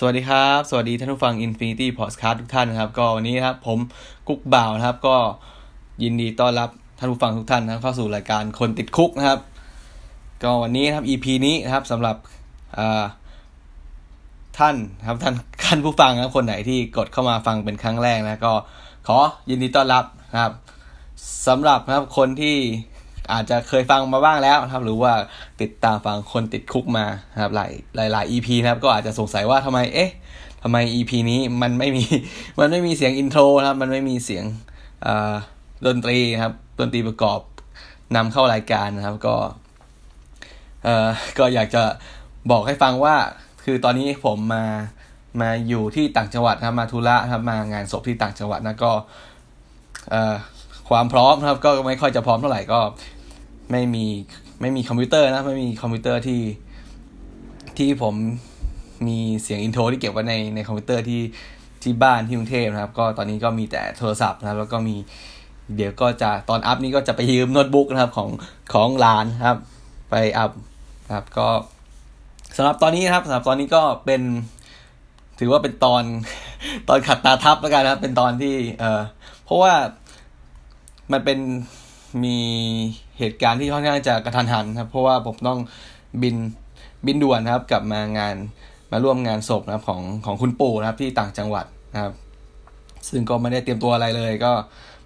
สวัสดีครับ สวัสดีท่านผู้ฟัง Infinity Podcast ทุกท่านนะครับ ก็วันนี้นะครับผมกุ๊กบ่าวนะครับ ก็ยินดีต้อนรับท่านผู้ฟังทุกท่านนะเข้าสู่รายการคนติดคุกนะครับ ก็วันนี้นะครับ EP นี้นะครับสำหรับท่านครับท่านท่านผู้ฟังนะคนไหนที่กดเข้ามาฟังเป็นครั้งแรกนะก็ขอยินดีต้อนรับนะครับสำหรับนะครับคนที่ อาจจะเคยฟังมาบ้างแล้วนะครับ หรือว่าติดตามฟังคนติดคุกมาครับหลายหลายหลาย EP นะครับก็อาจจะสงสัยว่าทำไมเอ๊ะทำไม EP นี้มันไม่มีมันไม่มีเสียงอินโทรนะครับมันไม่มีเสียงดนตรีครับดนตรีประกอบนำเข้ารายการนะครับก็เอ่อก็อยากจะบอกให้ฟังว่า คือตอนนี้ผมมามาอยู่ที่ต่างจังหวัดครับมาธุระครับมางานศพที่ต่างจังหวัดนะก็เอ่อความพร้อมครับก็ไม่ค่อยจะพร้อมเท่าไหร่ก็ ไม่มีไม่มีคอมพิวเตอร์นะไม่มีคอมพิวเตอร์ที่ที่ผมมีเสียง intro ที่เก็บไว้ในในคอมพิวเตอร์ที่ที่บ้านที่กรุงเทพนะครับ ก็ตอนนี้ก็มีแต่โทรศัพท์นะครับแล้วก็มีเดี๋ยวก็จะตอน up นี้ก็จะไปยืมโน้ตบุ๊กนะครับของของร้านครับ ไป up ครับก็สำหรับตอนนี้นะครับสำหรับตอนนี้ก็เป็น ถือว่าเป็นตอนตอนขัดตาทับแล้วกันนะครับ เป็นตอนที่ เออเพราะว่ามันเป็นมี เหตุการณ์ที่ค่อนข้างจะกระทันหันครับเพราะว่าผมต้องบินบินด่วนครับ กลับมางานมาร่วมงานศพนะครับของของคุณปู่นะครับที่ต่างจังหวัดนะครับ ซึ่งก็ไม่ได้เตรียมตัวอะไรเลย ก็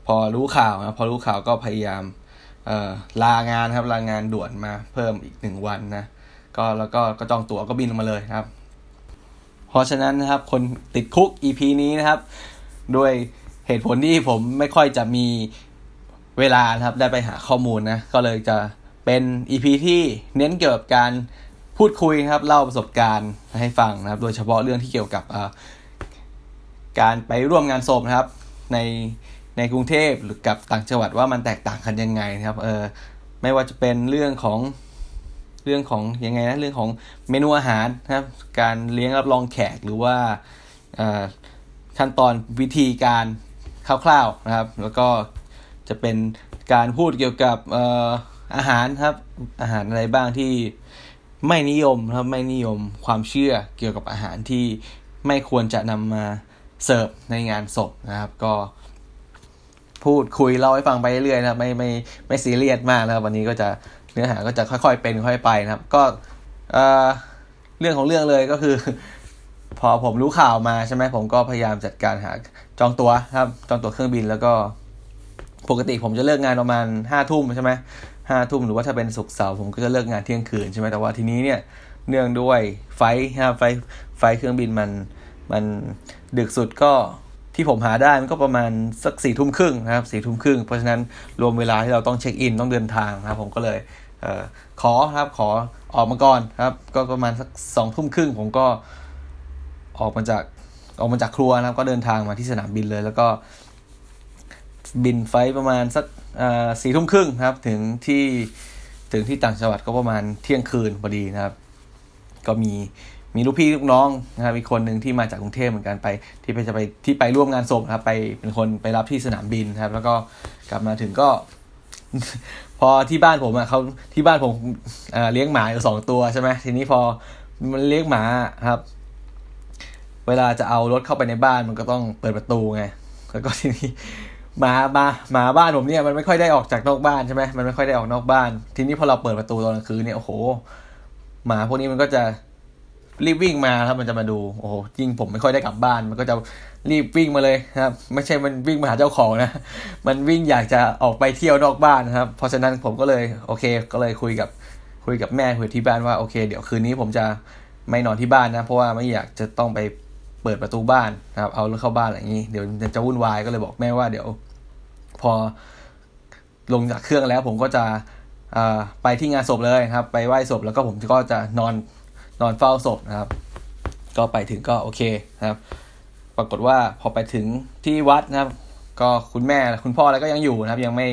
พอรู้ข่าวนะพอรู้ข่าวก็พยายามเอ่อลางานครับลางานด่วนมาเพิ่มอีกหนึ่งวันนะก็แล้วก็ก็จองตั๋วก็บินลงมาเลยครับ เพราะฉะนั้นนะครับคนติดคุก EP นี้นะครับ ด้วยเหตุผลที่ผมไม่ค่อยจะมี เวลาครับได้ไปหาข้อมูลนะ ก็เลยจะเป็น EP ที่เน้นเกี่ยวกับการพูดคุยครับเล่าประสบการณ์ให้ฟังนะครับ โดยเฉพาะเรื่องที่เกี่ยวกับการไปร่วมงานศพนะครับ ในในกรุงเทพหรือกับต่างจังหวัดว่ามันแตกต่างกันยังไงนะครับเออไม่ว่าจะเป็นเรื่องของเรื่องของยังไงนะเรื่องของเมนูอาหารนะครับ การเลี้ยงรับรองแขกหรือว่าขั้นตอนวิธีการคร่าวๆนะครับ แล้วก็ จะเป็นการพูดเกี่ยวกับอาหารครับ อาหารอะไรบ้างที่ไม่นิยมครับไม่นิยมความเชื่อเกี่ยวกับอาหารที่ไม่ควรจะนำมาเสิร์ฟในงานศพนะครับ ก็พูดคุยเล่าให้ฟังไปเรื่อยนะครับ ไม่ไม่ไม่ซีเรียสมากนะครับวันนี้ก็จะเนื้อหาก็จะค่อยๆเป็นค่อยไปนะครับ ก็เรื่องของเรื่องเลยก็คือ พอผมรู้ข่าวมาใช่ไหมผมก็พยายามจัดการหาจองตัวครับ จองตัวเครื่องบินแล้วก็ ปกติผมจะเลิกงานประมาณห้าทุ่มใช่ไหมห้าทุ่มหรือว่าถ้าเป็นศุกร์เสาร์ผมก็จะเลิกงานเที่ยงคืนใช่ไหมแต่ว่าทีนี้เนี่ยเนื่องด้วยไฟฮะไฟไฟเครื่องบินมันมันดึกสุดก็ที่ผมหาได้มันก็ประมาณสักสี่ทุ่มครึ่งนะครับสี่ทุ่มครึ่งเพราะฉะนั้นรวมเวลาที่เราต้องเช็คอินต้องเดินทางนะครับ ผมก็เลยเออขอครับขอออกมาก่อนครับ ก็ประมาณสักสองทุ่มครึ่งผมก็ออกมาจากออกมาจากครัวนะครับ ก็เดินทางมาที่สนามบินเลย แล้วก็ บินไฟประมาณสักสี่ทุ่มครึ่งครับ ถึงที่ถึงที่ต่างจังหวัดก็ประมาณเที่ยงคืนพอดีนะครับ ก็มีมีลูกพี่ลูกน้องนะครับมีคนหนึ่งที่มาจากกรุงเทพเหมือนกันไป ที่ไปจะไปที่ไปร่วมงานศพครับไปเป็นคนไปรับที่สนามบินครับ แล้วก็กลับมาถึงก็ พอที่บ้านผมอะเขาที่บ้านผมเลี้ยงหมาอยู่สองตัวใช่ไหมทีนี้พอมันเลี้ยงหมาครับ เวลาจะเอารถเข้าไปในบ้านมันก็ต้องเปิดประตูไงแล้วก็ทีนี้ หมามาหมาบ้านผมเนี่ยมันไม่ค่อยได้ออกจากนอกบ้านใช่ไหมมันไม่ค่อยได้ออกนอกบ้าน ทีนี้พอเราเปิดประตูตอนกลางคืนเนี่ยโอ้โห หมาพวกนี้มันก็จะรีบวิ่งมาครับมันจะมาดูโอ้โหจริงผมไม่ค่อยได้กลับบ้าน มันก็จะรีบวิ่งมาเลยครับ ไม่ใช่มันวิ่งมาหาเจ้าของนะ มันวิ่งอยากจะออกไปเที่ยวนอกบ้านนะครับ เพราะฉะนั้นผมก็เลยโอเค ก็เลยคุยกับคุยกับแม่คุยที่บ้านว่าโอเค เดี๋ยวคืนนี้ผมจะไม่นอนที่บ้านนะ เพราะว่าไม่อยากจะต้องไปเปิดประตูบ้านนะครับ เอารถเข้าบ้านอะไรอย่างนี้ เดี๋ยวจะวุ่นวายก็เลยบอกแม่ว่าเดี๋ยว พอลงจากเครื่องแล้วผมก็จะไปที่งานศพเลยครับ ไปไหว้ศพแล้วก็ผมก็จะนอนนอนเฝ้าศพนะครับ ก็ไปถึงก็โอเคนะครับ ปรากฏว่าพอไปถึงที่วัดนะครับ ก็คุณแม่คุณพ่ออะไรก็ยังอยู่นะครับ ยังไม่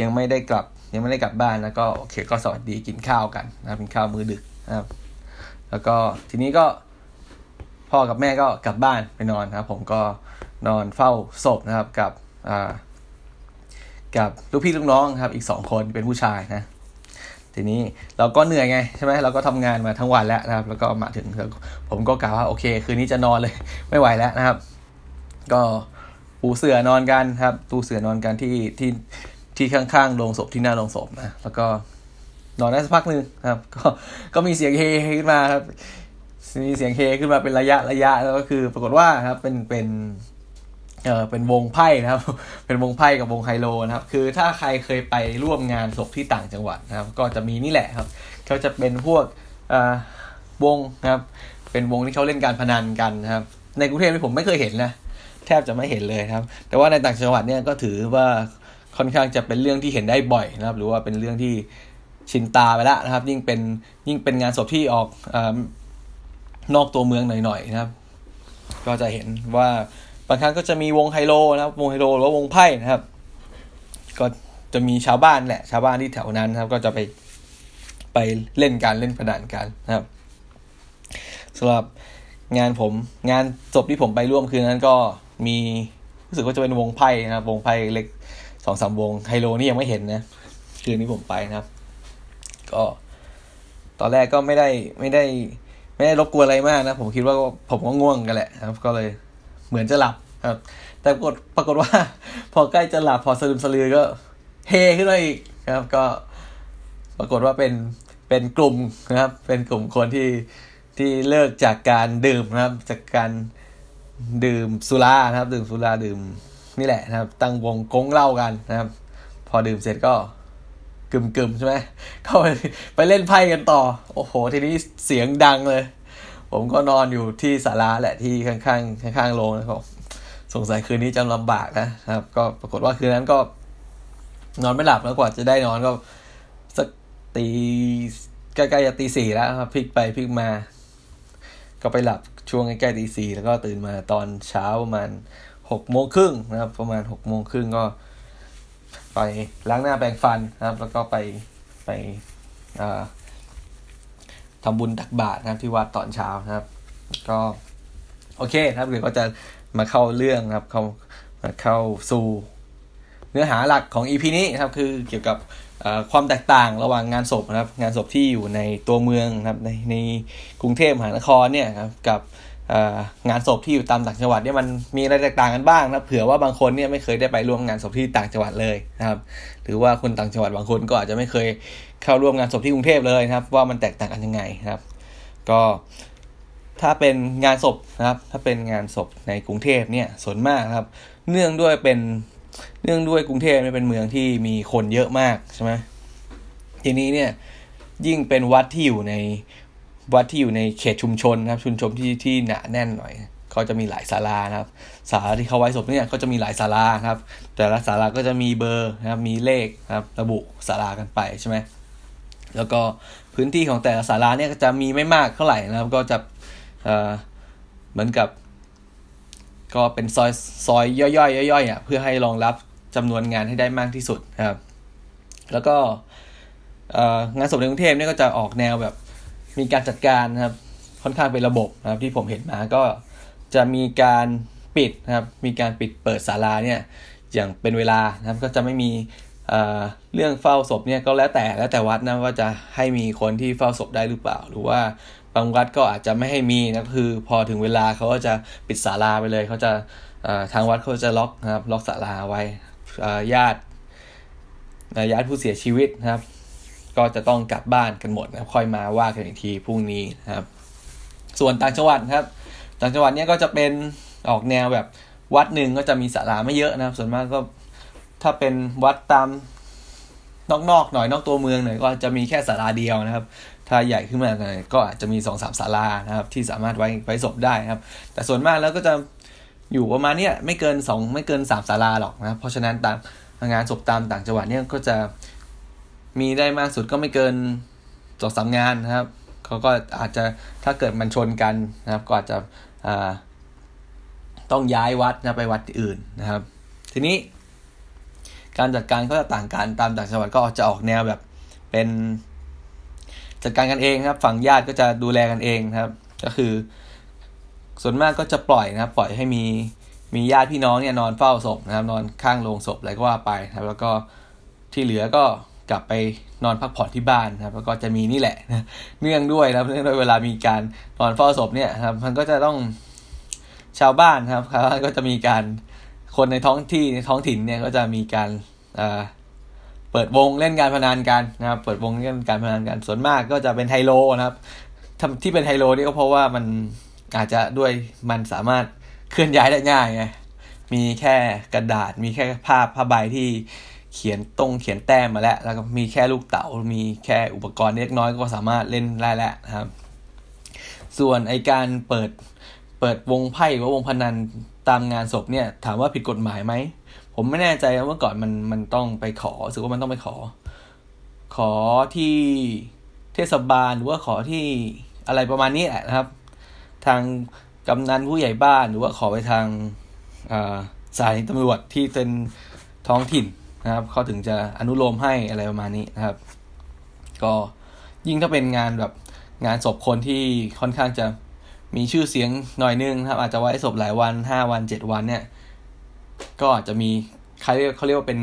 ยังไม่ได้กลับ ยังไม่ได้กลับบ้านแล้วก็โอเค ก็สวัสดีกินข้าวกันนะครับกินข้าวมื้อดึกนะครับ แล้วก็ทีนี้ก็พ่อกับแม่ก็กลับบ้านไปนอนครับ ผมก็นอนเฝ้าศพนะครับกับอ่า กับลูกพี่ลูกน้องครับ อีกสองคนเป็นผู้ชายนะ ทีนี้เราก็เหนื่อยไงใช่ไหมเราก็ทำงานมาทั้งวันแล้วนะครับ แล้วก็มาถึงผมก็กล่าวว่าโอเค คืนนี้จะนอนเลยไม่ไหวแล้วนะครับ ก็ปูเสื่อนอนกันครับปูเสื่อนอนกันที่ที่ที่ข้างๆโรงศพที่หน้าโรงศพนะแล้วก็นอนได้สักพักหนึ่งครับ ก็ก็มีเสียงเฮขึ้นมาครับมีเสียงเฮขึ้นมาเป็นระยะระยะแล้วก็คือ ปรากฏว่าครับเป็นเป็น เออเป็นวงไพ่นะครับ เป็นวงไพ่กับวงไฮโลนะครับ คือถ้าใครเคยไปร่วมงานศพที่ต่างจังหวัดนะครับ ก็จะมีนี่แหละครับเขาจะเป็นพวกเอ่อวงนะครับ เป็นวงที่เขาเล่นการพนันกันนะครับ ในกรุงเทพนี่ผมไม่เคยเห็นนะแทบจะไม่เห็นเลยครับ แต่ว่าในต่างจังหวัดเนี่ยก็ถือว่าค่อนข้างจะเป็นเรื่องที่เห็นได้บ่อยนะครับ หรือว่าเป็นเรื่องที่ชินตาไปแล้วนะครับ ยิ่งเป็นยิ่งเป็นงานศพที่ออกอนอกตัวเมืองหน่อยๆนะครับ ก็จะเห็นว่า บางครั้งก็จะมีวงไฮโลนะครับ วงไฮโลหรือว่าวงไพ่นะครับ ก็จะมีชาวบ้านแหละ ชาวบ้านที่แถวนั้นนะครับ ก็จะไปไปเล่นการเล่นพนันกันนะครับสำหรับงานผมงานจบที่ผมไปร่วมคืนนั้นก็มีรู้สึกว่าจะเป็นวงไพ่นะครับ วงไพ่เล็กสองสามวงไฮโลนี่ยังไม่เห็นนะคืนนี้ผมไปนะครับ ก็ ตอนแรกก็ไม่ได้ไม่ได้ ไม่ได้รบกวนอะไรมากนะ ผมคิดว่าผมก็ง่วงกันแหละครับ ก็เลย เหมือนจะหลับครับ แต่ปรากฏปรากฏว่า พอใกล้จะหลับพอสลืมสลือก็เฮขึ้นมาอีกครับ ก็ปรากฏว่าเป็นเป็นกลุ่มนะครับ เป็นกลุ่มคนที่ที่เลิกจากการดื่มนะครับ จากการดื่มสุรานะครับ ดื่มสุราดื่มนี่แหละนะครับ ตั้งวงกงเล่ากันนะครับ พอดื่มเสร็จก็กึมกึมใช่ไหมเข้าไปไปเล่นไพ่กันต่อ โอ้โห ทีนี้เสียงดังเลย ผมก็นอนอยู่ที่ศาลาแหละที่ข้างๆข้างๆโรงนะครับสงสัยคืนนี้จะลำบากนะครับ ก็ปรากฏว่าคืนนั้นก็ นอนไม่หลับแล้วกว่าจะได้นอนก็สักตีใกล้ๆจะตีสี่แล้วครับพลิกไปพลิกมา ก็ไปหลับช่วงใกล้ๆตีสี่แล้วก็ตื่นมาตอนเช้าประมาณหกโมงครึ่งนะครับ ประมาณหกโมงครึ่งก็ ไปล้างหน้าแปรงฟันนะครับ แล้วก็ไปไปอ่า ทำบุญตักบาตรนะครับที่วัดตอนเช้านะครับ ก็โอเคครับเดี๋ยวก็จะมาเข้าเรื่องครับ เข้ามาเข้าสู่เนื้อหาหลักของ EP นี้นะครับคือเกี่ยวกับความแตกต่างระหว่างงานศพนะครับ งานศพที่อยู่ในตัวเมืองนะครับในในกรุงเทพมหานครเนี่ยครับกับงานศพที่อยู่ตามต่างจังหวัดเนี่ยมันมีอะไรแตกต่างกันบ้างนะเผื่อว่าบางคนเนี่ยไม่เคยได้ไปร่วมงานศพที่ต่างจังหวัดเลยนะครับ หรือว่าคนต่างจังหวัดบางคนก็อาจจะไม่เคย เข้าร่วมงานศพที่กรุงเทพเลยนะครับ ว่ามันแตกต่างกันยังไงนะครับ ก็ถ้าเป็นงานศพนะครับ ถ้าเป็นงานศพในกรุงเทพเนี่ยส่วนมากครับ เนื่องด้วยเป็นเนื่องด้วยกรุงเทพเป็นเมืองที่มีคนเยอะมากใช่ไหมทีนี้เนี่ยยิ่งเป็นวัดที่อยู่ในวัดที่อยู่ในเขตชุมชนนะครับ ชุมชนที่ที่หนาแน่นหน่อยเขาจะมีหลายศาลานะครับศาลาที่เขาไว้ศพเนี่ยก็จะมีหลายศาลาครับ แต่ละศาลาก็จะมีเบอร์นะครับ มีเลขนะครับ ระบุศาลากันไปใช่ไหม แล้วก็พื้นที่ของแต่ละศาลาเนี่ยจะมีไม่มากเท่าไหร่นะครับ ก็จะเอ่อเหมือนกับ ก็เป็นซอยซอยย่อยๆย่อยๆอะเพื่อให้รองรับจำนวนงานให้ได้มากที่สุดนะครับ แล้วก็งานศพในกรุงเทพเนี่ยก็จะออกแนวแบบมีการจัดการนะครับ ค่อนข้างเป็นระบบนะครับ ที่ผมเห็นมาก็จะมีการปิดนะครับ มีการปิดเปิดศาลาเนี่ยอย่างเป็นเวลานะครับ ก็จะไม่มี เรื่องเฝ้าศพเนี่ยก็แล้วแต่แล้วแต่วัดนะว่าจะให้มีคนที่เฝ้าศพได้หรือเปล่า หรือว่าบางวัดก็อาจจะไม่ให้มีนะคือ พอถึงเวลาเขาก็จะปิดศาลาไปเลยเขาจะทางวัดเขาจะล็อกนะครับล็อกศาลาไว้ญาติญาติผู้เสียชีวิตนะครับ ก็จะต้องกลับบ้านกันหมดนะค่อยมาว่ากันอีกทีพรุ่งนี้นะครับ ส่วนต่างจังหวัดครับ ต่างจังหวัดเนี้ยก็จะเป็นออกแนวแบบวัดหนึ่งก็จะมีศาลาไม่เยอะนะครับ ส่วนมากก็ ถ้าเป็นวัดตามนอกๆหน่อยนอกตัวเมืองหน่อยก็จะมีแค่ศาลาเดียวนะครับ ถ้าใหญ่ขึ้นมาหน่อยก็อาจจะมีสองสามศาลานะครับ ที่สามารถไว้ไว้ศพได้ครับ แต่ส่วนมากแล้วก็จะอยู่ประมาณเนี้ยไม่เกินสองไม่เกินสามศาลาหรอกนะเพราะฉะนั้นตามงานศพตามต่างจังหวัดเนี้ยก็จะมีได้มากสุดก็ไม่เกินสองสามงานนะครับเขาก็อาจจะถ้าเกิดมันชนกันนะครับ ก็อาจจะต้องย้ายวัดนะไปวัดอื่นนะครับ ทีนี้ การจัดการก็จะต่างกันตามต่างจังหวัดก็จะออกแนวแบบเป็น จัดการกันเองครับ ฝั่งญาติก็จะดูแลกันเองครับ ก็คือ ส่วนมากก็จะปล่อยนะครับ ปล่อยให้มีมีญาติพี่น้องเนี่ยนอนเฝ้าศพนะครับ นอนข้างโรงศพอะไรก็ว่าไปนะครับ แล้วก็ที่เหลือก็กลับไปนอนพักผ่อนที่บ้านนะครับ แล้วก็จะมีนี่แหละนะเนื่องด้วยนะครับเนื่องด้วยเวลามีการนอนเฝ้าศพเนี่ยครับ มันก็จะต้องชาวบ้านครับครับก็จะมีการ คนในท้องที่ในท้องถิ่นเนี่ยก็จะมีการเปิดวงเล่นการพนันกันนะครับ เปิดวงเล่นการพนันกันส่วนมากก็จะเป็นไฮโลนะครับทำที่เป็นไฮโลนี่ก็เพราะว่ามันอาจจะด้วยมันสามารถเคลื่อนย้ายได้ง่ายไงมีแค่กระดาษ มีแค่ภาพผ้าใบที่เขียนตรงเขียนแต้มมาแล้ว แล้วก็มีแค่ลูกเต๋ามีแค่อุปกรณ์เล็กน้อยก็สามารถเล่นได้แล้วนะครับ ส่วนไอการเปิดเปิดวงไพ่หรือว่าวงพนัน ตามงานศพเนี่ย ถามว่าผิดกฎหมายไหม ผมไม่แน่ใจว่าเมื่อก่อนมันมันต้องไปขอรู้สึกว่ามันต้องไปขอ ขอที่เทศบาลหรือว่าขอที่อะไรประมาณนี้แหละนะครับ ทางกำนันผู้ใหญ่บ้านหรือว่าขอไปทางสายตำรวจที่เป็นท้องถิ่นนะครับเขาถึงจะอนุโลมให้อะไรประมาณนี้นะครับ ก็ยิ่งถ้าเป็นงานแบบงานศพคนที่ค่อนข้างจะ มีชื่อเสียงหน่อยนึงครับ อาจจะไว้ศพหลายวันห้าวันเจ็ดวันเนี่ย ก็อาจจะมีเขาเรียกเขาเรียกว่าเป็น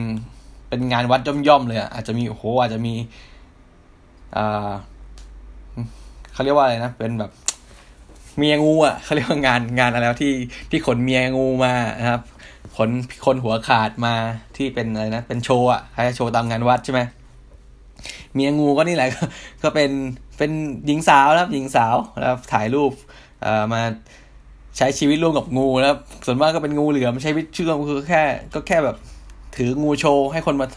เป็นงานวัดย่อมๆเลยอาจจะมีโอ้โหอาจจะมีอ่าเขาเรียกว่าอะไรนะเป็นแบบเมียงูอะเขาเรียกว่างานงานอะไรแล้วที่ที่ขนเมียงูมานะครับขนคนหัวขาดมาที่เป็นอะไรนะเป็นโชว์อะใครโชว์ตามงานวัดใช่ไหมเมียงูก็นี่แหละก็เป็นเป็นหญิงสาวนะครับหญิงสาวแล้วถ่ายรูป มาใช้ชีวิตร่วมกับงูแล้วส่วนมากก็เป็นงูเหลือมใช้วิตชื่อคือแค่ก็แค่แบบถืองูโชว์ให้คนมา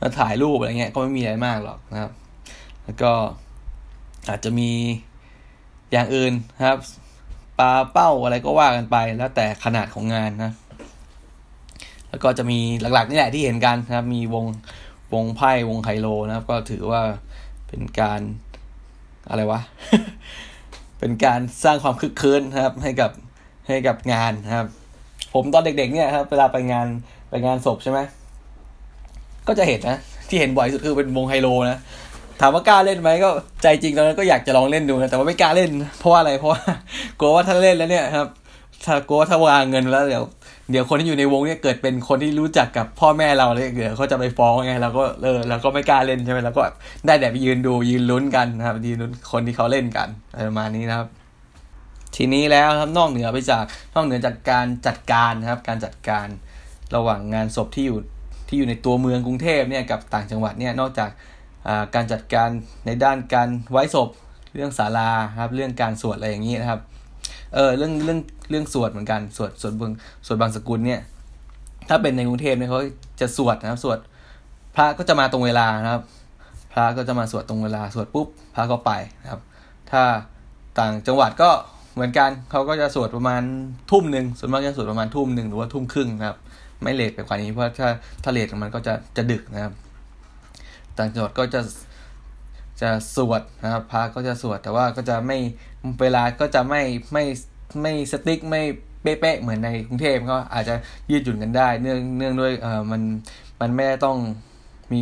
มาถ่ายรูปอะไรเงี้ยก็ไม่มีอะไรมากหรอกนะครับ แล้วก็อาจจะมีอย่างอื่นนะครับปลาเป้าอะไรก็ว่ากันไป แล้วแต่ขนาดของงานนะ แล้วก็จะมีหลักๆนี่แหละที่เห็นกันนะครับ มีวงวงไพ่วงไฮโลนะครับ ก็ถือว่าเป็นการอะไรวะ เป็นการสร้างความคึกคืนนะครับ ให้กับให้กับงานนะครับ ผมตอนเด็ก ๆ เนี่ยครับ เวลาไปงานไปงานศพใช่ไหมก็จะเห็นนะที่เห็นบ่อยสุดคือเป็นวงไฮโลนะถามว่ากล้าเล่นไหมก็ใจจริงตอนนั้นก็อยากจะลองเล่นดูนะแต่ว่าไม่กล้าเล่น เพราะว่าอะไรเพราะว่ากลัวว่าถ้าเล่นแล้วเนี่ยครับ ถ้ากลัวถ้าวางเงินแล้วเดี๋ยว เดี๋ยวคนที่อยู่ในวงเนี่ยเกิดเป็นคนที่รู้จักกับพ่อแม่เราเลยเดี๋ยวเขาจะไปฟ้องไงเราก็เออเราก็ไม่กล้าเล่นใช่ไหมเราก็ได้แต่ไปยืนดูยืนลุ้นกันนะครับยืนลุ้นคนที่เขาเล่นกันประมาณนี้นะครับ ทีนี้แล้วครับนอกเหนือไปจากนอกเหนือจากการจัดการนะครับ การจัดการระหว่างงานศพที่อยู่ที่อยู่ในตัวเมืองกรุงเทพเนี่ยกับต่างจังหวัดเนี่ยนอกจากการจัดการในด้านการไว้ศพเรื่องศาลาครับเรื่องการสวดอะไรอย่างนี้นะครับ เออเรื่องเรื่องเรื่องสวดเหมือนกันสวดสวดบางสวดบางสกุลเนี่ย ถ้าเป็นในกรุงเทพเนี่ยเขาจะสวดนะครับ สวดพระก็จะมาตรงเวลานะครับ พระก็จะมาสวดตรงเวลาสวดปุ๊บพระก็ไปนะครับ ถ้าต่างจังหวัดก็เหมือนกันเขาก็จะสวดประมาณทุ่มหนึ่งส่วนมากจะสวดประมาณทุ่มหนึ่งหรือว่าทุ่มครึ่งนะครับ ไม่เลทไปกว่านี้เพราะถ้าถ้าเลทมันก็จะจะดึกนะครับ ต่างจังหวัดก็จะจะสวดนะครับพระก็จะสวดแต่ว่าก็จะไม่ เวลาก็จะไม่ไม่ไม่สติ๊กไม่เป๊ะๆเหมือนในกรุงเทพก็อาจจะยืดหยุ่นกันได้ เนื่องเนื่องด้วยเออมันมันไม่ได้ต้องมี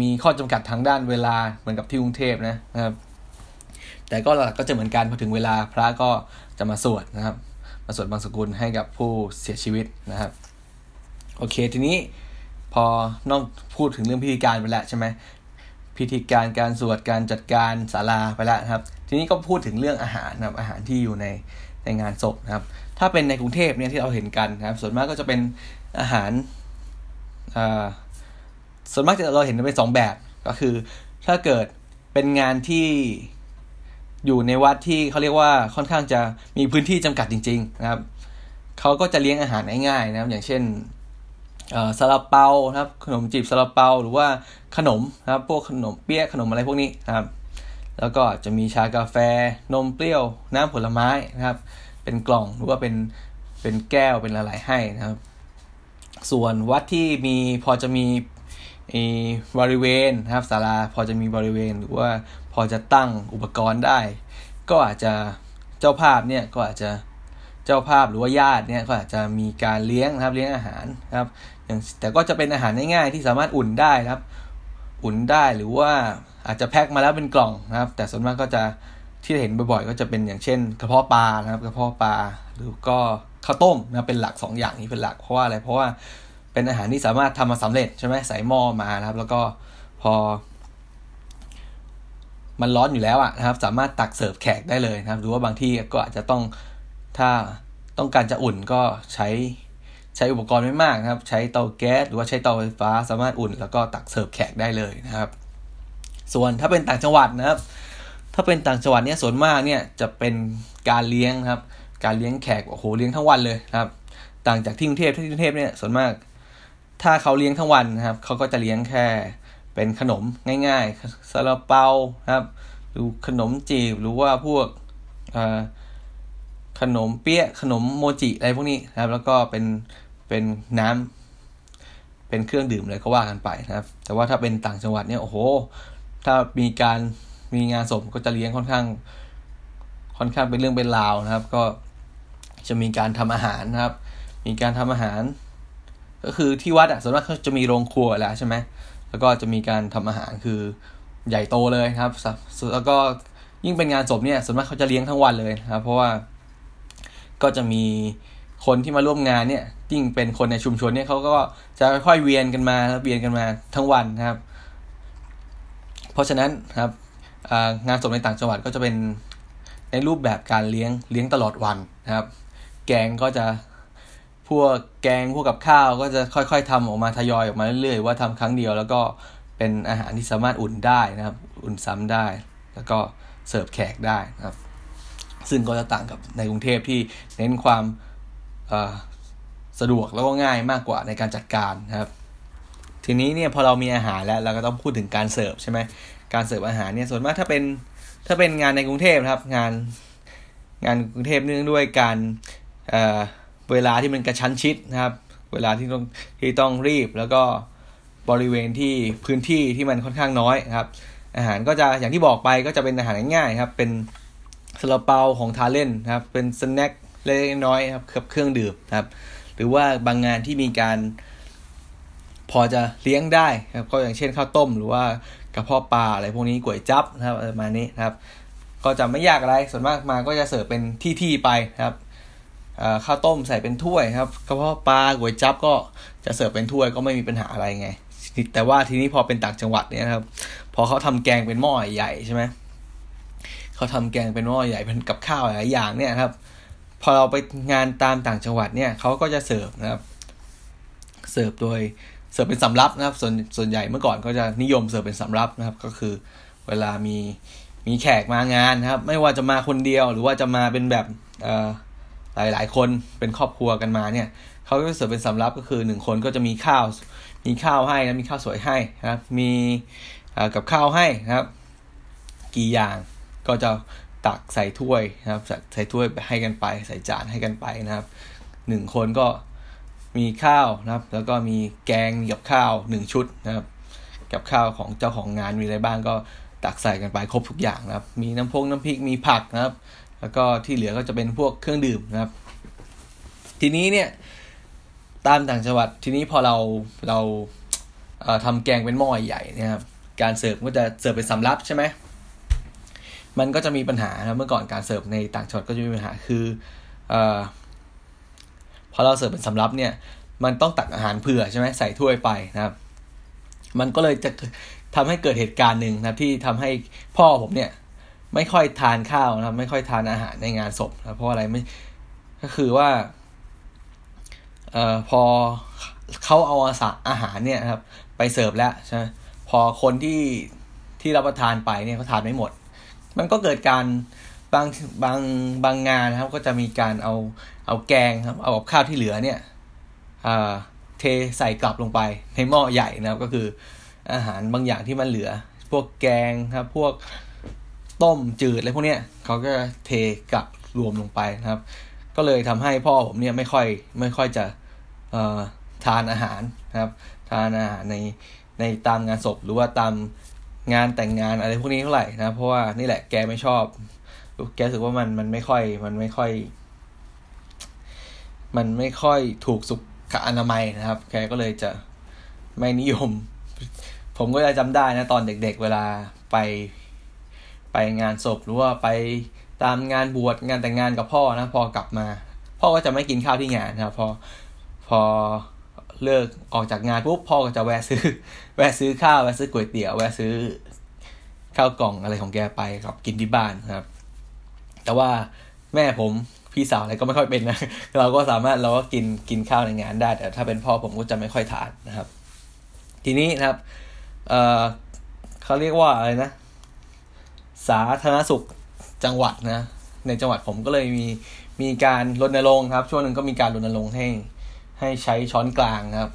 มีข้อจำกัดทางด้านเวลาเหมือนกับที่กรุงเทพนะนะครับ แต่ก็หลักก็จะเหมือนกันพอถึงเวลาพระก็จะมาสวดนะครับ มาสวดบางสกุลให้กับผู้เสียชีวิตนะครับ โอเคทีนี้พอนอกพูดถึงเรื่องพิธีการไปแล้วใช่ไหม พิธีการการสวดการจัดการศาลาไปแล้วครับ ทีนี้ก็พูดถึงเรื่องอาหารนะครับอาหารที่อยู่ในในงานศพนะครับ ถ้าเป็นในกรุงเทพเนี่ยที่เราเห็นกันนะครับ ส่วนมากก็จะเป็นอาหารอ่าส่วนมากจะเราเห็นเป็นสองแบบก็คือ ถ้าเกิดเป็นงานที่อยู่ในวัดที่เขาเรียกว่าค่อนข้างจะมีพื้นที่จำกัดจริง ๆ นะครับเขาก็จะเลี้ยงอาหารง่ายๆนะครับ อย่างเช่น ซาลาเปาครับขนมจีบซาลาเปาหรือว่าขนมนะครับพวกขนมเปี๊ยะขนมอะไรพวกนี้นะครับแล้วก็จะมีชากาแฟนมเปรี้ยวน้ำผลไม้นะครับ เป็นกล่องหรือว่าเป็นเป็นแก้วเป็นอะไรให้นะครับ ส่วนวัดที่มีพอจะมีบริเวณนะครับศาลาพอจะมีบริเวณหรือว่าพอจะตั้งอุปกรณ์ได้ ก็อาจจะเจ้าภาพเนี่ยก็อาจจะเจ้าภาพหรือว่าญาติเนี่ยก็อาจจะมีการเลี้ยงนะครับเลี้ยงอาหารนะครับ อย่างแต่ก็จะเป็นอาหารง่ายๆที่สามารถอุ่นได้นะครับ อุ่นได้หรือว่าอาจจะแพ็คมาแล้วเป็นกล่องนะครับ แต่ส่วนมากก็จะที่เห็นบ่อยๆ ก็จะเป็นอย่างเช่น กระเพาะปลานะครับ กระเพาะปลาหรือก็ข้าวต้มนะเป็นหลัก 2ออย่างนี้เป็นหลักเพราะว่าอะไรเพราะว่าเป็นอาหารที่สามารถทำมาสำเร็จใช่ไหมใส่หม้อมานะครับ แล้วก็พอ มันร้อนอยู่แล้วอะนะครับ สามารถตักเสิร์ฟแขกได้เลยนะครับหรือว่าบางที่ก็อาจจะต้องถ้าต้องการจะอุ่นก็ใช้ ใช้อุปกรณ์ไม่มากนะครับ ใช้เตาแก๊สหรือว่าใช้เตาไฟฟ้าสามารถอุ่น แล้วก็ตักเสิร์ฟแขกได้เลยนะครับ ส่วนถ้าเป็นต่างจังหวัดนะครับ ถ้าเป็นต่างจังหวัดเนี่ยส่วนมากเนี่ยจะเป็นการเลี้ยงครับ การเลี้ยงแขกโอ้โหเลี้ยงทั้งวันเลยนะครับ ต่างจากที่กรุงเทพที่กรุงเทพเนี่ยส่วนมาก ถ้าเขาเลี้ยงทั้งวันนะครับเขาก็จะเลี้ยงแค่เป็นขนมง่ายๆซาลาเปาครับหรือขนมจีบหรือว่าพวกขนมเปี๊ยะขนมโมจิอะไรพวกนี้นะครับ แล้วก็เป็น เป็นน้ำเป็นเครื่องดื่มอะไรก็ว่ากันไปนะครับ แต่ว่าถ้าเป็นต่างจังหวัดเนี่ยโอ้โห ถ้ามีการมีงานศพก็จะเลี้ยงค่อนข้าง ค่อนข้างเป็นเรื่องเป็นราวนะครับ ก็จะมีการทำอาหารนะครับ มีการทำอาหาร ก็คือที่วัดอะส่วนมากเขาจะมีโรงครัวแล้วใช่ไหมแล้วก็จะมีการทำอาหารคือใหญ่โตเลยครับ แล้วก็ยิ่งเป็นงานศพเนี่ยส่วนมากเขาจะเลี้ยงทั้งวันเลยนะครับ เพราะว่าก็จะมี คนที่มาร่วมงานเนี่ยยิ่งเป็นคนในชุมชนเนี่ยเขาก็จะค่อยๆเวียนกันมาเวียนกันมาทั้งวันนะครับ เพราะฉะนั้นครับงานศพในต่างจังหวัดก็จะเป็นในรูปแบบการเลี้ยงเลี้ยงตลอดวันนะครับ แกงก็จะพวกแกงพวกกับข้าวก็จะค่อยๆทำออกมาทยอยออกมาเรื่อยๆว่าทำครั้งเดียว แล้วก็เป็นอาหารที่สามารถอุ่นได้นะครับ อุ่นซ้ำได้ แล้วก็เสิร์ฟแขกได้นะครับ ซึ่งก็จะต่างกับในกรุงเทพที่เน้นความ สะดวกแล้วก็ง่ายมากกว่าในการจัดการนะครับ ทีนี้เนี่ยพอเรามีอาหารแล้วเราก็ต้องพูดถึงการเสิร์ฟใช่ไหมการเสิร์ฟอาหารเนี่ยส่วนมากถ้าเป็นถ้าเป็นงานในกรุงเทพนะครับ งานงานกรุงเทพเนื่องด้วยการเเวลาที่มันกระชั้นชิดนะครับ เวลาที่ต้องที่ต้องรีบแล้วก็บริเวณที่พื้นที่ที่มันค่อนข้างน้อยนะครับ อาหารก็จะอย่างที่บอกไปก็จะเป็นอาหารง่ายๆครับ เป็นซาลาเปาของทาเล่นนะครับ เป็นสแน็ค เล็กน้อยครับเครื่องดื่มนครับ หรือว่าบางงานที่มีการพอจะเลี้ยงได้ครับก็อย่างเช่นข้าวต้ม หรือว่ากระเพาะปลาอะไรพวกนี้ก๋วยจั๊บนะครับประมาณนี้นะครับ ก็จะไม่ยากอะไรส่วนมากมาก็จะเสิร์ฟเป็นที่ๆไปครับข้าวต้มใส่เป็นถ้วยครับกระเพาะปลาก๋วยจั๊บก็จะเสิร์ฟเป็นถ้วยก็ไม่มีปัญหาอะไรไง แต่ว่าทีนี้พอเป็นต่างจังหวัดเนี่ยครับ พอเขาทำแกงเป็นหม้อใหญ่ใช่ไหมเขาทำแกงเป็นหม้อใหญ่เป็นกับข้าวหลายอย่างเนี่ยครับ พอเราไปงานตามต่างจังหวัดเนี่ยเขาก็จะเสิร์ฟนะครับ เสิร์ฟโดยเสิร์ฟเป็นสำรับนะครับ ส่วนส่วนใหญ่เมื่อก่อนก็จะนิยมเสิร์ฟเป็นสำรับนะครับ ก็คือเวลามีมีแขกมางานนะครับ ไม่ว่าจะมาคนเดียวหรือว่าจะมาเป็นแบบเอ่อหลายหลายคนเป็นครอบครัวกันมาเนี่ยเขาก็จะเสิร์ฟเป็นสำรับก็คือหนึ่งคนก็จะมีข้าว มีข้าวให้นะมีข้าวสวยให้นะครับ มีกับข้าวให้นะครับ กี่อย่างก็จะ ตักใส่ถ้วยนะครับใส่ถ้วยให้กันไปใส่จานให้กันไปนะครับหนึ่งคนก็มีข้าวนะครับ แล้วก็มีแกงกับข้าวหนึ่งชุดนะครับ กับข้าวของเจ้าของงานมีอะไรบ้างก็ตักใส่กันไปครบทุกอย่างนะครับ มีน้ำพงน้ำพริกมีผักนะครับ แล้วก็ที่เหลือก็จะเป็นพวกเครื่องดื่มนะครับ ทีนี้เนี่ยตามต่างจังหวัดทีนี้พอเราเราเทำแกงเป็นหม้อใหญ่นะครับ การเสิร์ฟก็จะเสิร์ฟเป็นสำรับใช่ไหม มันก็จะมีปัญหานะเมื่อก่อนการเสิร์ฟในต่างจังหวัดก็จะมีปัญหาคืออพอเราเสิร์ฟเป็นสำรับเนี่ย มันต้องตักอาหารเผื่อใช่ไหมใส่ถ้วยไปนะครับ มันก็เลยจะทำให้เกิดเหตุการณ์หนึ่งนะที่ทำให้พ่อผมเนี่ย ไม่ค่อยทานข้าวนะไม่ค่อยทานอาหารในงานศพนะเพราะอะไรไม่ก็คือว่าเอ่อพอเขาเอาอาสาอาหารเนี่ยครับ ไปเสิร์ฟแล้วใช่พอคนที่ที่รับประทานไปเนี่ยเขาทานไม่หมด มันก็เกิดการบางบางบางงานนะครับ ก็จะมีการเอาเอาแกงครับ เอากับข้าวที่เหลือเนี่ยเทใส่กลับลงไปในหม้อใหญ่นะครับ ก็คืออาหารบางอย่างที่มันเหลือ พวกแกงครับ พวกต้มจืดอะไรพวกเนี้ยเขาก็เทกลับรวมลงไปนะครับ ก็เลยทำให้พ่อผมเนี่ยไม่ค่อยไม่ค่อยจะทานอาหารนะครับ ทานอาหารในในตามงานศพหรือว่าตาม งานแต่งงานอะไรพวกนี้เท่าไหร่นะเพราะว่านี่แหละแกไม่ชอบแกรู้สึกว่ามันมันไม่ค่อย มันไม่ค่อย มันไม่ค่อยถูกสุขอนามัยนะครับ แกก็เลยจะไม่นิยม ผมก็จะจำได้นะ ตอนเด็กๆ เวลาไปไปงานศพหรือว่าไปตามงานบวชงานแต่งงานกับพ่อนะ พอกลับมา พ่อก็จะไม่กินข้าวที่งานนะครับพอพอ เลิกออกจากงานปุ๊บพ่อก็จะแวะซื้อ แวะซื้อข้าวแวะซื้อก๋วยเตี๋ยวแวะซื้อข้าวกล่องอะไรของแกไปกับกินที่บ้านครับ แต่ว่าแม่ผมพี่สาวอะไรก็ไม่ค่อยเป็นนะ เราก็สามารถเราก็กินกินข้าวในงานได้ แต่ถ้าเป็นพ่อผมก็จะไม่ค่อยทานนะครับ ทีนี้นะครับเอ่อเขาเรียกว่าอะไรนะ สาธารณสุขจังหวัดนะ ในจังหวัดผมก็เลยมีมีการรณรงค์ครับ ช่วงหนึ่งก็มีการรณรงค์ให้ ให้ใช้ช้อนกลางครับ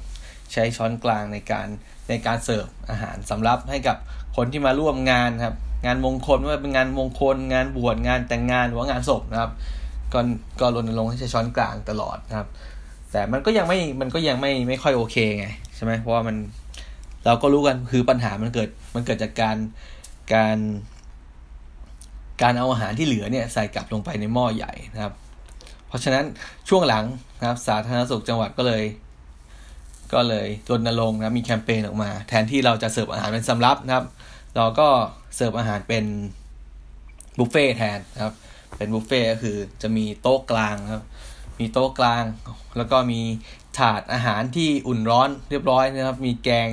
ใช้ช้อนกลางในการในการเสิร์ฟอาหารสำหรับให้กับคนที่มาร่วมงานครับ งานมงคลว่าเป็นงานมงคล งานบวชงานแต่งงานหรือว่างานศพนะครับ ก็ก็รณรงค์ให้ใช้ช้อนกลางตลอดนะครับ แต่มันก็ยังไม่มันก็ยังไม่ไม่ค่อยโอเคไงใช่ไหมเพราะว่ามันเราก็รู้กันคือปัญหามันเกิดมันเกิดจากการการการเอาอาหารที่เหลือเนี่ยใส่กลับลงไปในหม้อใหญ่นะครับ เพราะฉะนั้นช่วงหลังนะครับสาธารณสุขจังหวัดก็เลย ก็เลยรณรงค์นะมีแคมเปญออกมา แทนที่เราจะเสิร์ฟอาหารเป็นสำรับนะครับ เราก็เสิร์ฟอาหารเป็นบุฟเฟ่แทนนะครับ เป็นบุฟเฟ่ก็คือจะมีโต๊ะกลางครับ มีโต๊ะกลาง แล้วก็มีถาดอาหารที่อุ่นร้อนเรียบร้อยนะครับ มีแกง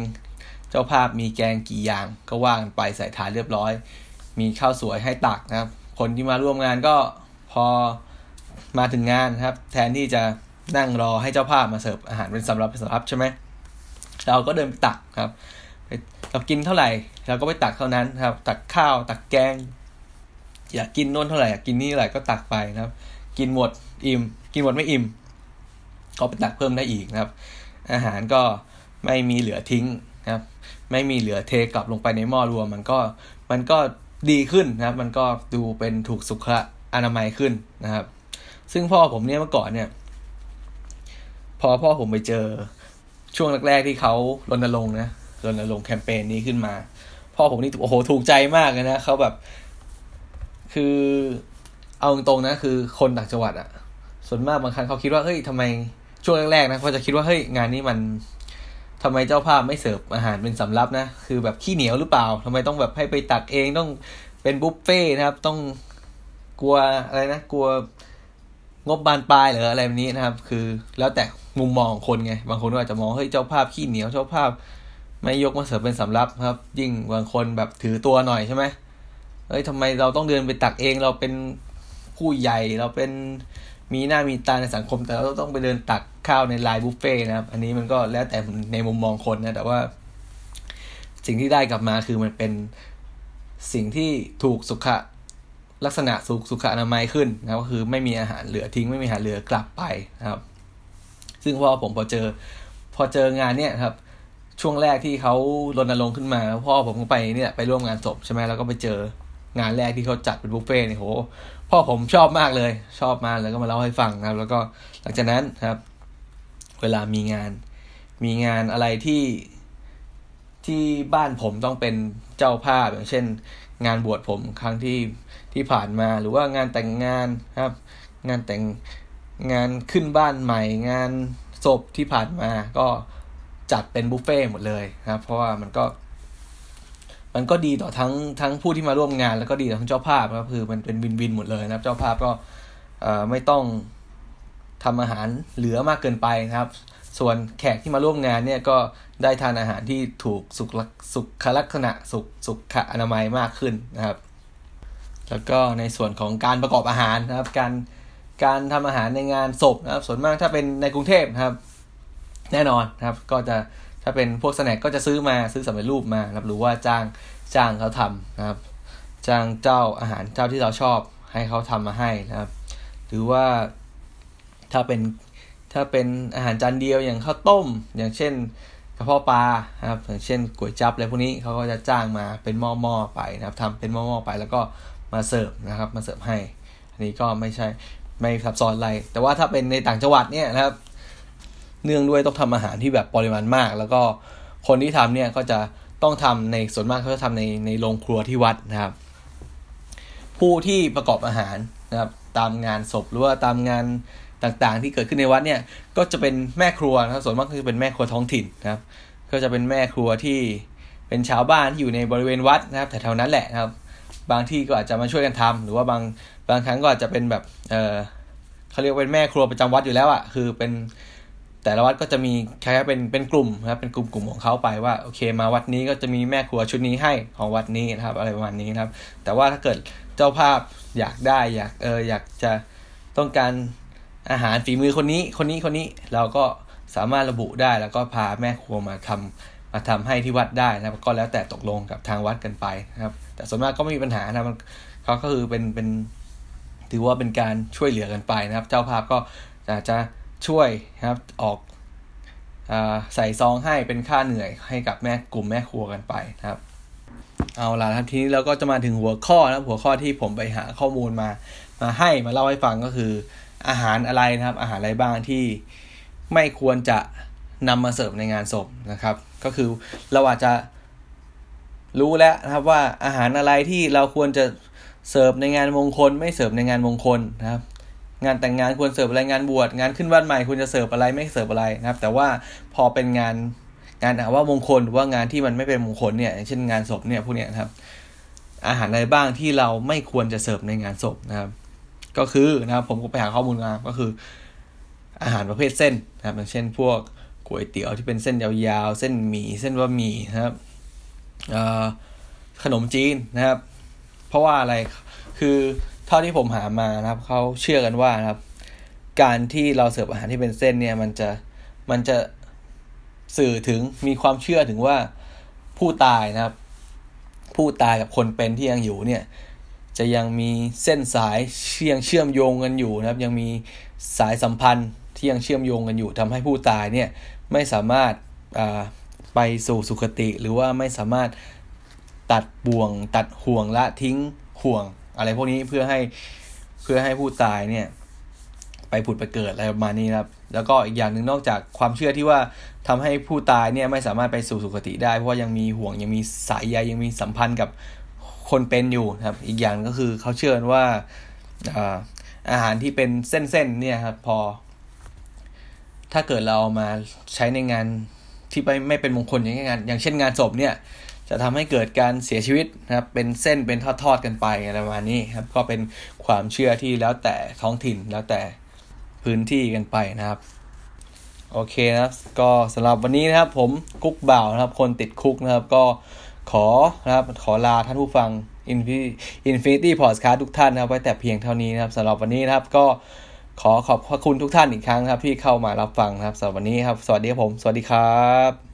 เจ้าภาพมีแกงกี่อย่างก็ว่างไปใส่ถาดเรียบร้อย มีข้าวสวยให้ตักนะครับ คนที่มาร่วมงานก็พอ มาถึงงานครับ แทนที่จะนั่งรอให้เจ้าภาพมาเสิร์ฟอาหารเป็นสำรับเป็นสำรับใช่ไหมเราก็เดินไปตักครับเรากินเท่าไหร่เราก็ไปตักเท่านั้นครับ ตักข้าว ตักแกง อยากกินโน่นเท่าไหร่อยากกินนี่เท่าไหร่ก็ตักไปนะครับ กินหมดอิ่ม กินหมดไม่อิ่ม ก็ไปตักเพิ่มได้อีกนะครับ อาหารก็ไม่มีเหลือทิ้งนะครับ ไม่มีเหลือเทกลับลงไปในหม้อรวม มันก็มันก็ดีขึ้นนะครับ มันก็ดูเป็นถูกสุขอนามัยขึ้นนะครับ ซึ่งพ่อผมเนี่ยเมื่อก่อนเนี่ย พอพ่อผมไปเจอช่วงแรกๆที่เขารณรงค์นะรณรงค์แคมเปญนี้ขึ้นมา พ่อผมนี่โอ้โหถูกใจมากเลยนะเขาแบบ คือเอาตรงๆนะ คือคนต่างจังหวัดอะส่วนมากบางครั้งเขาคิดว่าเฮ้ยทำไมช่วงแรกๆนะเขาจะคิดว่าเฮ้ยงานนี้มันทำไมเจ้าภาพไม่เสิร์ฟอาหารเป็นสำรับนะคือแบบขี้เหนียวหรือเปล่าทำไมต้องแบบให้ไปตักเองต้องเป็นบุฟเฟ่นะครับ ต้องกลัวอะไรนะกลัว งบบานปลายหรืออะไรแบบนี้นะครับ คือแล้วแต่มุมมองของคนไง บางคนก็อาจจะมองเฮ้ยเจ้าภาพขี้เหนียวเจ้าภาพ ไม่ยกมาเสิร์ฟเป็นสำรับครับ ยิ่งบางคนแบบถือตัวหน่อยใช่ไหมเฮ้ยทำไมเราต้องเดินไปตักเองเราเป็นผู้ใหญ่เราเป็นมีหน้ามีตาในสังคม แต่เราต้องไปเดินตักข้าวในไลน์บุฟเฟ่นะครับ อันนี้มันก็แล้วแต่ในมุมมองคนนะ แต่ว่า สิ่งที่ได้กลับมาคือมันเป็นสิ่งที่ถูกสุขะ ลักษณะสุขสุขอนามัยขึ้นนะก็คือไม่มีอาหารเหลือทิ้งไม่มีอาหารเหลือกลับไปนะครับ ซึ่งพ่อผมพอเจอ พอเจองานเนี่ยครับ ช่วงแรกที่เขารณรงค์ขึ้นมา พ่อผมก็ไปเนี่ยไปร่วมงานศพใช่ไหมแล้วก็ไปเจองานแรกที่เขาจัดเป็นบุฟเฟ่เนี่ยโหพ่อผมชอบมากเลย ชอบมากแล้วก็มาเล่าให้ฟังนะครับ แล้วก็หลังจากนั้นครับ เวลามีงาน มีงานอะไรที่ที่บ้านผมต้องเป็นเจ้าภาพอย่างเช่น งานบวชผมครั้งที่ ที่ผ่านมาหรือว่างานแต่งงานครับ งานแต่งงานขึ้นบ้านใหม่ งานศพที่ผ่านมาก็จัดเป็นบุฟเฟ่หมดเลยครับเพราะว่ามันก็ มันก็ดีต่อทั้งทั้งผู้ที่มาร่วมงาน แล้วก็ดีต่อทั้งเจ้าภาพครับคือมันเป็นวินวินหมดเลยนะครับ เจ้าภาพก็ไม่ต้องทำอาหารเหลือมากเกินไปนะครับ ส่วนแขกที่มาร่วมงานเนี่ยก็ได้ทานอาหารที่ถูกสุขสุขลักษณะสุขสุขอนามัยมากขึ้นนะครับ แล้วก็ในส่วนของการประกอบอาหารนะครับ การการทำอาหารในงานศพนะครับ ส่วนมากถ้าเป็นในกรุงเทพนะครับ แน่นอนนะครับ ก็จะถ้าเป็นพวกสแน็คก็จะซื้อมาซื้อสำเร็จรูปมาครับหรือว่าจ้างจ้างเขาทำนะครับ จ้างเจ้าอาหารเจ้าที่เราชอบให้เขาทำมาให้นะครับ หรือว่าถ้าเป็นถ้าเป็นอาหารจานเดียวอย่างข้าวต้ม อย่างเช่นกระเพาะปลาครับอย่างเช่นก๋วยจั๊บอะไรพวกนี้เขาก็จะจ้างมาเป็นหม้อๆไปนะครับทำเป็นหม้อๆไปแล้วก็ มาเสิร์ฟนะครับมาเสิร์ฟให้ อันนี้ก็ไม่ใช่ไม่ซับซ้อนอะไร แต่ว่าถ้าเป็นในต่างจังหวัดเนี่ยนะครับ เนื่องด้วยต้องทำอาหารที่แบบปริมาณมาก แล้วก็คนที่ทำเนี่ยก็จะต้องทำในส่วนมากเขาจะทำในในโรงครัวที่วัดนะครับ ผู้ที่ประกอบอาหารนะครับตามงานศพหรือว่าตามงานต่างๆ ที่เกิดขึ้นในวัดเนี่ยก็จะเป็นแม่ครัวนะครับส่วนมากก็จะเป็นแม่ครัวท้องถิ่นนะครับก็จะเป็นแม่ครัวที่เป็นชาวบ้านที่อยู่ในบริเวณวัดนะครับแถวๆนั้นแหละนะครับ บางที่ก็อาจจะมาช่วยกันทำหรือว่าบางบางครั้งก็อาจจะเป็นแบบเออเขาเรียกเป็นแม่ครัวประจำวัดอยู่แล้วอะ่ะคือเป็นแต่ละวัดก็จะมีคล้ายๆเป็นเป็นกลุ่มนะครับเป็นกลุ่มกลุ่มของเขาไปว่าโอเคมาวัดนี้ก็จะมีแม่ครัวชุดนี้ให้ของวัดนี้นะครับ อะไรประมาณนี้นะครับ แต่ว่าถ้าเกิดเจ้าภาพอยากได้อยากเอออยากจะต้องการอาหารฝีมือคนนี้คนนี้คนนี้เราก็สามารถระบุได้แล้วก็พาแม่ครัวมาทำ มาทำให้ที่วัดได้นะครับก็แล้วแต่ตกลงกับทางวัดกันไปนะครับ แต่ส่วนมากก็ไม่มีปัญหานะมันเขาก็คือเป็นเป็นถือว่าเป็นการช่วยเหลือกันไปนะครับ เจ้าภาพก็อาจจะช่วยนะครับออกอใส่ซองให้เป็นค่าเหนื่อยให้กับแม่กลุ่มแม่ครัวกันไปนะครับเอาล่ะครับทีนี้เราก็จะมาถึงหัวข้อนะหัวข้อที่ผมไปหาข้อมูลมา มาให้มาเล่าให้ฟังก็คือ อาหารอะไรนะครับ อาหารอะไรบ้างที่ไม่ควรจะนำมาเสิร์ฟในงานศพนะครับ ก็คือเราอาจจะรู้แล้วนะครับว่าอาหารอะไรที่เราควรจะเสิร์ฟในงานมงคล ไม่เสิร์ฟในงานมงคลนะครับ งานแต่งงานควรเสิร์ฟอะไรงานบวชงานขึ้นบ้านใหม่ควรจะเสิร์ฟอะไรไม่เสิร์ฟอะไรนะครับ แต่ว่าพอเป็นงานงานว่ามงคลหรือว่างานที่มันไม่เป็นมงคลเนี่ยเช่นงานศพเนี่ยพวกเนี้ยครับอาหารอะไรบ้างที่เราไม่ควรจะเสิร์ฟในงานศพนะครับ ก็คือนะครับผมก็ไปหาข้อมูลมาก็คือ อาหารประเภทเส้นนะครับอย่างเช่นพวก ก๋วยเตี๋ยวที่เป็นเส้นยาวๆ เส้นหมี่เส้นบะหมี่นะครับขนมจีนนะครับ เพราะว่าอะไรคือเท่าที่ผมหามานะครับเขาเชื่อกันว่านะครับ การที่เราเสิร์ฟอาหารที่เป็นเส้นเนี่ยมันจะมันจะสื่อถึงมีความเชื่อถึงว่าผู้ตายนะครับ ผู้ตายกับคนเป็นที่ยังอยู่เนี่ยจะยังมีเส้นสายเชื่อมเชื่อมโยงกันอยู่นะครับ ยังมีสายสัมพันธ์ที่ยังเชื่อมโยงกันอยู่ทำให้ผู้ตายเนี่ย ไม่สามารถไปสู่สุคติหรือว่าไม่สามารถตัดบ่วง ตัดห่วงละทิ้งห่วง อะไรพวกนี้เพื่อให้เพื่อให้ผู้ตายเนี่ย ไปผุดไปเกิดอะไรประมาณนี้ครับ แล้วก็อีกอย่างหนึ่งนอกจากความเชื่อที่ว่าทำให้ผู้ตายเนี่ยไม่สามารถไปสู่สุคติได้เพราะว่ายังมีห่วงยังมีสายใยยังมีสัมพันธ์กับคนเป็นอยู่ครับ อีกอย่างก็คือเขาเชื่อว่าอาหารที่เป็นเส้นๆเนี่ยครับพอ ถ้าเกิดเราเอามาใช้ในงานที่ไม่ไม่เป็นมงคลอย่างงาน อย่างเช่นงานศพเนี่ย จะทำให้เกิดการเสียชีวิตนะครับ เป็นเส้นเป็นทอดๆกันไปอะไรประมาณนี้ครับ ก็เป็นความเชื่อที่แล้วแต่ท้องถิ่นแล้วแต่พื้นที่กันไปนะครับโอเคนะครับก็สำหรับวันนี้นะครับ ผมกุ๊กบ่าวนะครับ คนติดคุกนะครับ ก็ขอนะครับขอลาท่านผู้ฟัง Infinity Podcast ทุกท่านนะครับ ไว้แต่เพียงเท่านี้นะครับสำหรับวันนี้นะครับก็ ขอขอบพระคุณทุกท่านอีกครั้งครับที่เข้ามารับฟังครับสำหรับวันนี้ครับ สวัสดีครับผม สวัสดีครับ